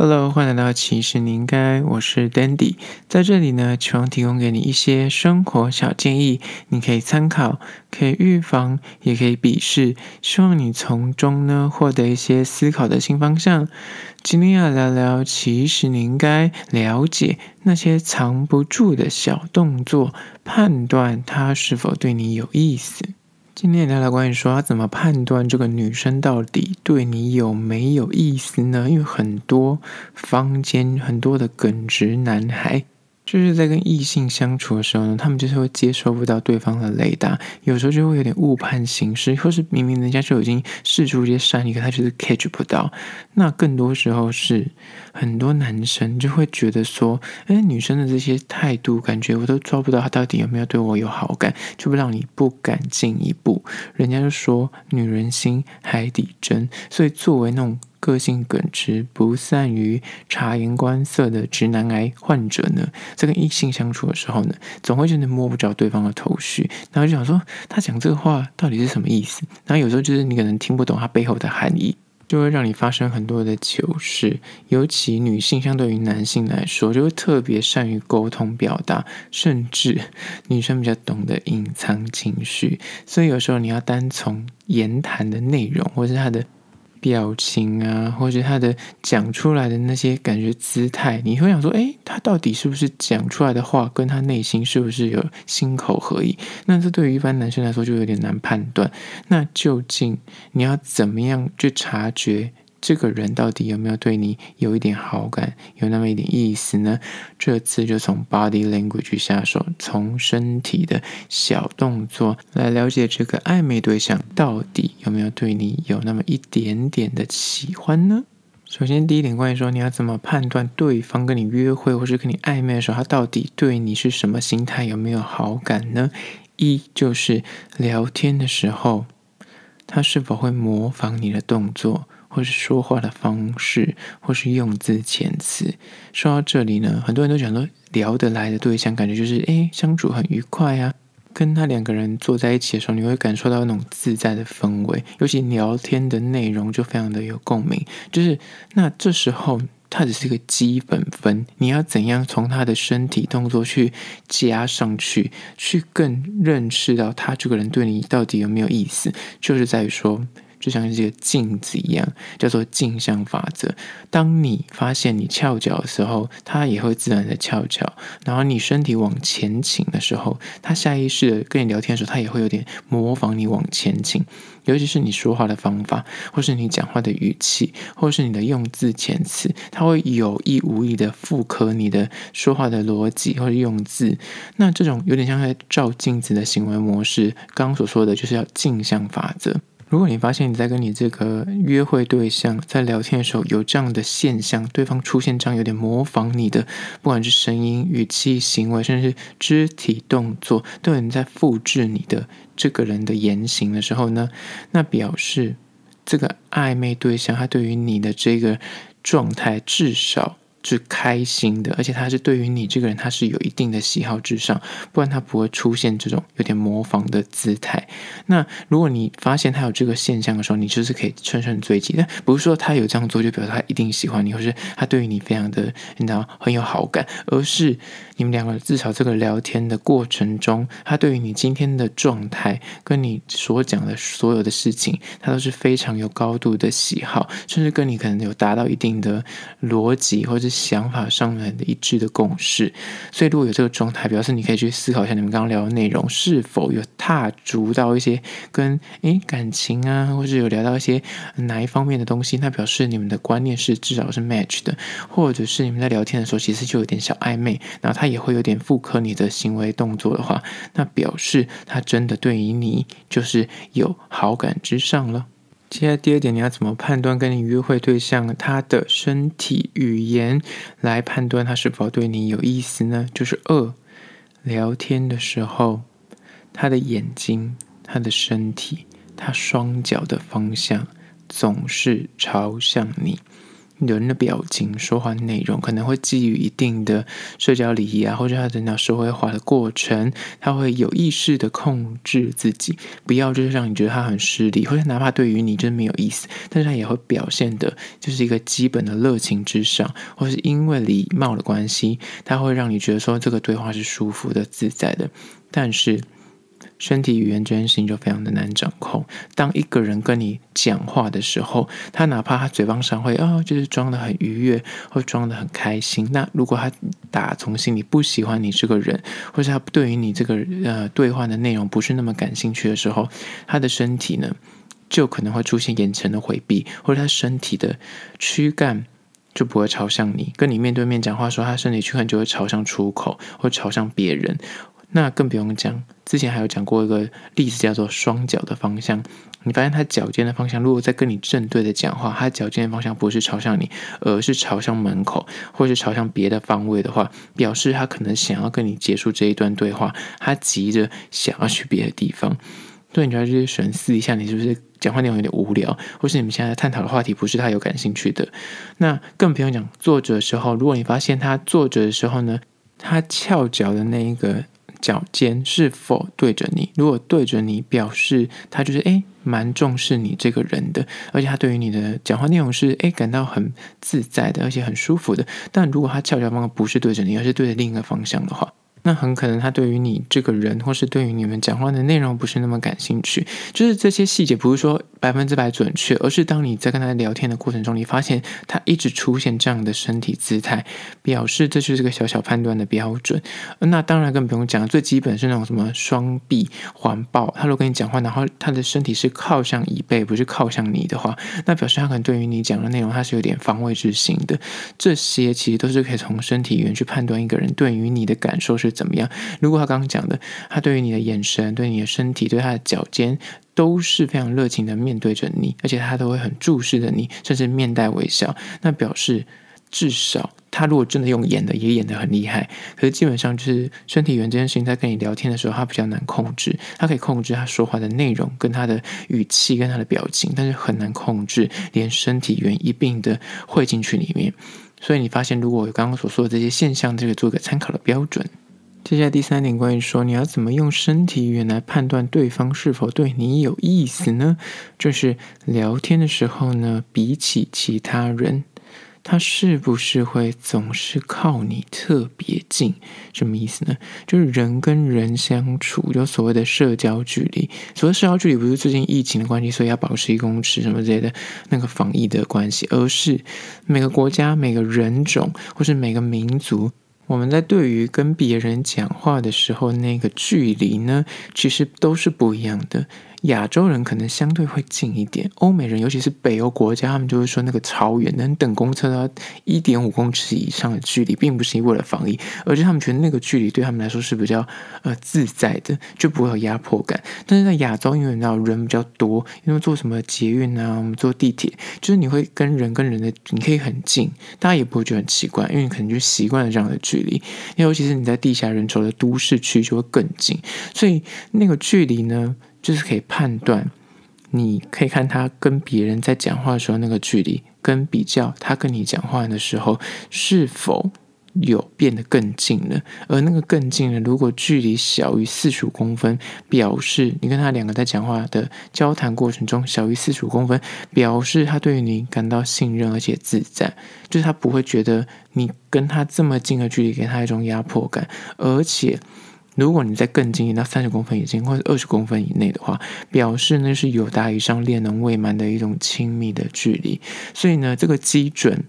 Hello，欢迎来到其实你应该，我是 Dandy，在这里呢，希望提供给你一些生活小建议，你可以参考，可以预防，也可以鄙视，希望你从中呢获得一些思考的新方向。今天要聊聊，其实你应该了解那些藏不住的小动作，判断它是否对你有意思。今天聊聊关于说要怎么判断这个女生到底对你有没有意思呢？因为很多坊间很多的耿直男孩。就是在跟异性相处的时候呢，他们就是会接收不到对方的雷达，有时候就会有点误判形势，或是明明人家就已经试出一些善意，可他就是 catch 不到。那更多时候是很多男生就会觉得说，哎，女生的这些态度，感觉我都抓不到她到底有没有对我有好感，就不让你不敢进一步。人家就说女人心海底针，所以作为那种。个性耿直、不善于察言观色的直男癌患者呢，在跟异性相处的时候呢，总会觉得摸不着对方的头绪，然后就想说他讲这个话到底是什么意思？然后有时候就是你可能听不懂他背后的含义，就会让你发生很多的糗事。尤其女性相对于男性来说，就会特别善于沟通表达，甚至女生比较懂得隐藏情绪，所以有时候你要单从言谈的内容或者是他的。表情啊，或者他的讲出来的那些感觉姿态，你会想说，哎，他到底是不是讲出来的话，跟他内心是不是有心口合一？那这对于一般男生来说就有点难判断。那究竟你要怎么样去察觉？这个人到底有没有对你有一点好感，有那么一点意思呢？这次就从 body language 下手，从身体的小动作来了解这个暧昧对象到底有没有对你有那么一点点的喜欢呢？首先，第一点关于说你要怎么判断对方跟你约会或是跟你暧昧的时候，他到底对你是什么心态，有没有好感呢？一就是聊天的时候，他是否会模仿你的动作。或是说话的方式，或是用字遣词。说到这里呢，很多人都讲说，聊得来的对象，感觉就是诶，相处很愉快啊。跟他两个人坐在一起的时候，你会感受到那种自在的氛围，尤其聊天的内容就非常的有共鸣。就是那这时候，他只是一个基本分，你要怎样从他的身体动作去加上去，去更认识到他这个人对你到底有没有意思，就是在于说。就像这个镜子一样，叫做镜像法则。当你发现你翘脚的时候，它也会自然的翘脚；然后你身体往前倾的时候，它下意识的跟你聊天的时候，它也会有点模仿你往前倾。尤其是你说话的方法，或是你讲话的语气，或是你的用字遣词，它会有意无意的复刻你的说话的逻辑或者用字。那这种有点像在照镜子的行为模式，刚刚所说的就是要镜像法则。如果你发现你在跟你这个约会对象在聊天的时候有这样的现象，对方出现这样有点模仿你的，不管是声音、语气、行为，甚至肢体动作，都有人在复制你的这个人的言行的时候呢，那表示这个暧昧对象他对于你的这个状态至少。是开心的，而且他是对于你这个人，他是有一定的喜好之上，不然他不会出现这种有点模仿的姿态。那如果你发现他有这个现象的时候，你就是可以乘胜追击。但不是说他有这样做就表示他一定喜欢你，或是他对于你非常的你知道很有好感，而是你们两个至少这个聊天的过程中，他对于你今天的状态跟你所讲的所有的事情，他都是非常有高度的喜好，甚至跟你可能有达到一定的逻辑或者。想法上面的一致的共识，所以如果有这个状态，表示你可以去思考一下，你们刚刚聊的内容是否有踏足到一些跟诶感情啊，或者有聊到一些哪一方面的东西，那表示你们的观念是至少是 match 的，或者是你们在聊天的时候其实就有点小暧昧，然后他也会有点复刻你的行为动作的话，那表示他真的对于你就是有好感之上了。接下来第二点，你要怎么判断跟你约会对象他的身体语言来判断他是否对你有意思呢？就是二，聊天的时候，他的眼睛、他的身体、他双脚的方向总是朝向你。人的表情、说话内容可能会基于一定的社交礼仪啊，或者他等到社会化的过程，他会有意识的控制自己，不要就是让你觉得他很失礼，或者哪怕对于你真没有意思，但是他也会表现的就是一个基本的热情之上，或是因为礼貌的关系，他会让你觉得说这个对话是舒服的、自在的，但是。身体语言这件事情就非常的难掌控。当一个人跟你讲话的时候，他哪怕他嘴巴上会啊、哦，就是装得很愉悦，或装得很开心。那如果他打从心里不喜欢你这个人，或是他对于你这个呃对话的内容不是那么感兴趣的时候，他的身体呢就可能会出现眼神的回避，或者他身体的躯干就不会朝向你。跟你面对面讲话的时候，他身体躯干就会朝向出口，或朝向别人。那更不用讲，之前还有讲过一个例子，叫做双脚的方向。你发现他脚尖的方向，如果在跟你正对的讲话，他脚尖的方向不是朝向你，而是朝向门口，或是朝向别的方位的话，表示他可能想要跟你结束这一段对话，他急着想要去别的地方。对，你觉得就是审视一下，你是不是讲话内容有点无聊，或是你们现在探讨的话题不是他有感兴趣的？那更不用讲坐着的时候，如果你发现他坐着的时候呢，他翘脚的那一个。脚尖是否对着你？如果对着你，表示他就是诶蛮重视你这个人的，而且他对于你的讲话内容是诶感到很自在的，而且很舒服的。但如果他翘脚方向不是对着你，而是对着另一个方向的话，那很可能他对于你这个人，或是对于你们讲话的内容不是那么感兴趣。就是这些细节不是说百分之百准确，而是当你在跟他聊天的过程中，你发现他一直出现这样的身体姿态，表示这就是个小小判断的标准。那当然更不用讲，最基本是那种什么双臂环抱，他如果跟你讲话，然后他的身体是靠向椅背，不是靠向你的话，那表示他可能对于你讲的内容，他是有点防卫之心的。这些其实都是可以从身体语言去判断一个人对于你的感受是怎么样？如果他刚刚讲的，他对于你的眼神、对你的身体、对他的脚尖都是非常热情的面对着你，而且他都会很注视着你，甚至面带微笑，那表示至少他如果真的用演的，也演得很厉害。可是基本上就是身体语言这件事情，在跟你聊天的时候，他比较难控制。他可以控制他说话的内容、跟他的语气、跟他的表情，但是很难控制连身体语言一并的汇进去里面。所以你发现，如果我刚刚所说的这些现象，这个做个参考的标准。接下来第三点，关于说你要怎么用身体语言来判断对方是否对你有意思呢？就是聊天的时候呢，比起其他人，他是不是会总是靠你特别近？什么意思呢？就是人跟人相处，有所谓的社交距离。所谓社交距离，不是最近疫情的关系，所以要保持一公尺什么之类的那个防疫的关系，而是每个国家、每个人种或是每个民族。我们在对于跟别人讲话的时候，那个距离呢，其实都是不一样的。亚洲人可能相对会近一点，欧美人，尤其是北欧国家，他们就会说那个超远，能等公车到一点五公尺以上的距离，并不是为了防疫，而是他们觉得那个距离对他们来说是比较呃自在的，就不会有压迫感。但是在亚洲，因为你知道人比较多，因为坐什么捷运啊，我们坐地铁，就是你会跟人跟人的你可以很近，大家也不会觉得很奇怪，因为你可能就习惯了这样的距离。尤其是你在地下人稠的都市区，就会更近，所以那个距离呢，就是可以判断，你可以看他跟别人在讲话的时候那个距离，跟比较他跟你讲话的时候是否有变得更近了。而那个更近了，如果距离小于四十五公分，表示你跟他两个在讲话的交谈过程中小于四十五公分，表示他对于你感到信任而且自在，就是他不会觉得你跟他这么近的距离给他一种压迫感，而且。如果你再更近那三十公分以内或者二十公分以内的话，表示那是有达以上恋人未满的一种亲密的距离。所以呢，这个基准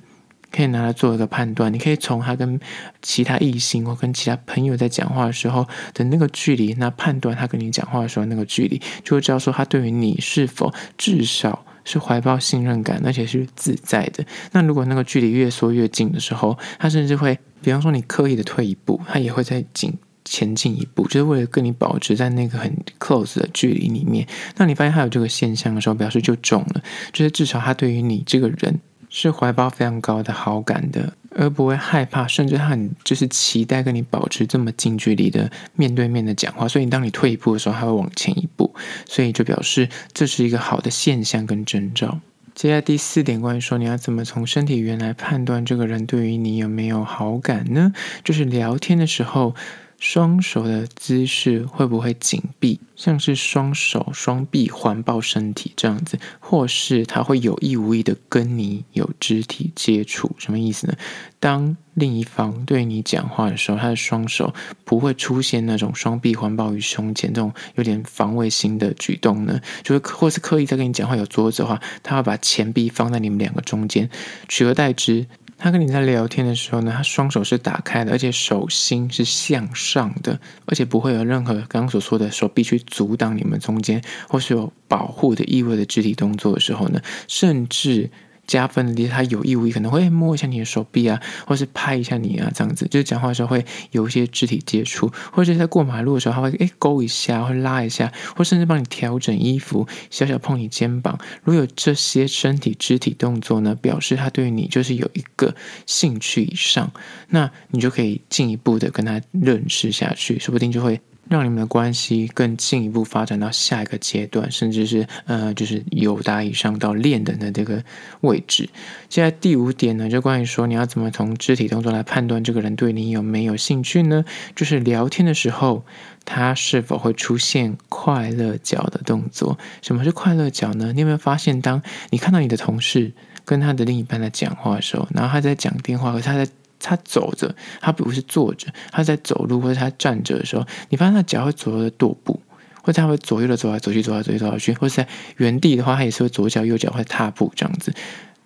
可以拿来做一个判断。你可以从他跟其他异性或跟其他朋友在讲话的时候的那个距离，那判断他跟你讲话的时候那个距离，就会知道说他对于你是否至少是怀抱信任感，而且是自在的。那如果那个距离越缩越近的时候，他甚至会，比方说你刻意的退一步，他也会在紧。前进一步，就是为了跟你保持在那个很 close 的距离里面。那你发现他有这个现象的时候，表示就中了，就是至少他对于你这个人是怀抱非常高的好感的，而不会害怕，甚至他很就是期待跟你保持这么近距离的面对面的讲话。所以当你退一步的时候，他会往前一步，所以就表示这是一个好的现象跟征兆。接下来第四点，关于说你要怎么从身体语言来判断这个人对于你有没有好感呢？就是聊天的时候。双手的姿势会不会紧闭，像是双手双臂环抱身体这样子，或是他会有意无意的跟你有肢体接触？什么意思呢？当另一方对你讲话的时候，他的双手不会出现那种双臂环抱于胸前这种有点防卫心的举动呢？就是或是刻意在跟你讲话有桌子的话，他会把前臂放在你们两个中间，取而代之。他跟你在聊天的时候呢，他双手是打开的，而且手心是向上的，而且不会有任何刚刚所说的手臂去阻挡你们中间，或是有保护的意味的肢体动作的时候呢，甚至。加分的，他有意无意可能会摸一下你的手臂啊，或是拍一下你啊，这样子，就是讲话的时候会有一些肢体接触，或者在过马路的时候，他会诶勾一下，会拉一下，或甚至帮你调整衣服，小小碰你肩膀。如果有这些身体肢体动作呢，表示他对你就是有一个兴趣以上，那你就可以进一步的跟他认识下去，说不定就会。让你们的关系更进一步发展到下一个阶段，甚至是呃，就是友达以上到恋人的这个位置。现在第五点呢，就关于说你要怎么从肢体动作来判断这个人对你有没有兴趣呢？就是聊天的时候，他是否会出现快乐脚的动作？什么是快乐脚呢？你有没有发现，当你看到你的同事跟他的另一半在讲话的时候，然后他在讲电话，和他在。他走着，他不是坐着，他在走路或者他站着的时候，你发现他脚会左右的踱步，或者他会左右的走来走去，走来走去，走来走去，或者在原地的话，他也是会左脚右脚会踏步这样子。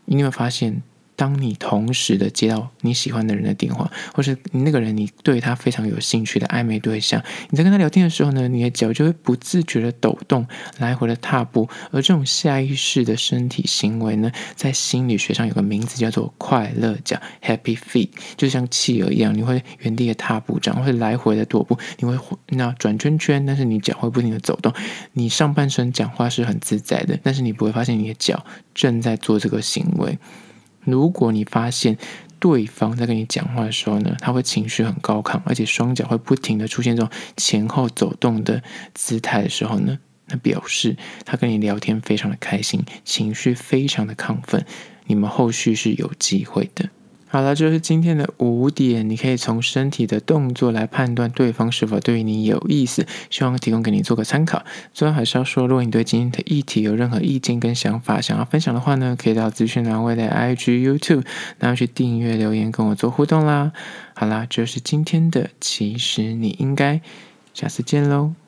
你有没有发现？当你同时的接到你喜欢的人的电话，或是那个人你对他非常有兴趣的暧昧对象，你在跟他聊天的时候呢，你的脚就会不自觉的抖动，来回的踏步，而这种下意识的身体行为呢，在心理学上有个名字叫做快乐脚 （Happy Feet），就像企鹅一样，你会原地的踏步，这样会来回的踱步，你会那转圈圈，但是你脚会不停的走动，你上半身讲话是很自在的，但是你不会发现你的脚正在做这个行为。如果你发现对方在跟你讲话的时候呢，他会情绪很高亢，而且双脚会不停的出现这种前后走动的姿态的时候呢，那表示他跟你聊天非常的开心，情绪非常的亢奋，你们后续是有机会的。好了，就是今天的五点，你可以从身体的动作来判断对方是否对你有意思。希望提供给你做个参考。最后还是要说，如果你对今天的议题有任何意见跟想法，想要分享的话呢，可以到资讯栏位的 IG、YouTube，然后去订阅留言跟我做互动啦。好啦，就是今天的，其实你应该下次见喽。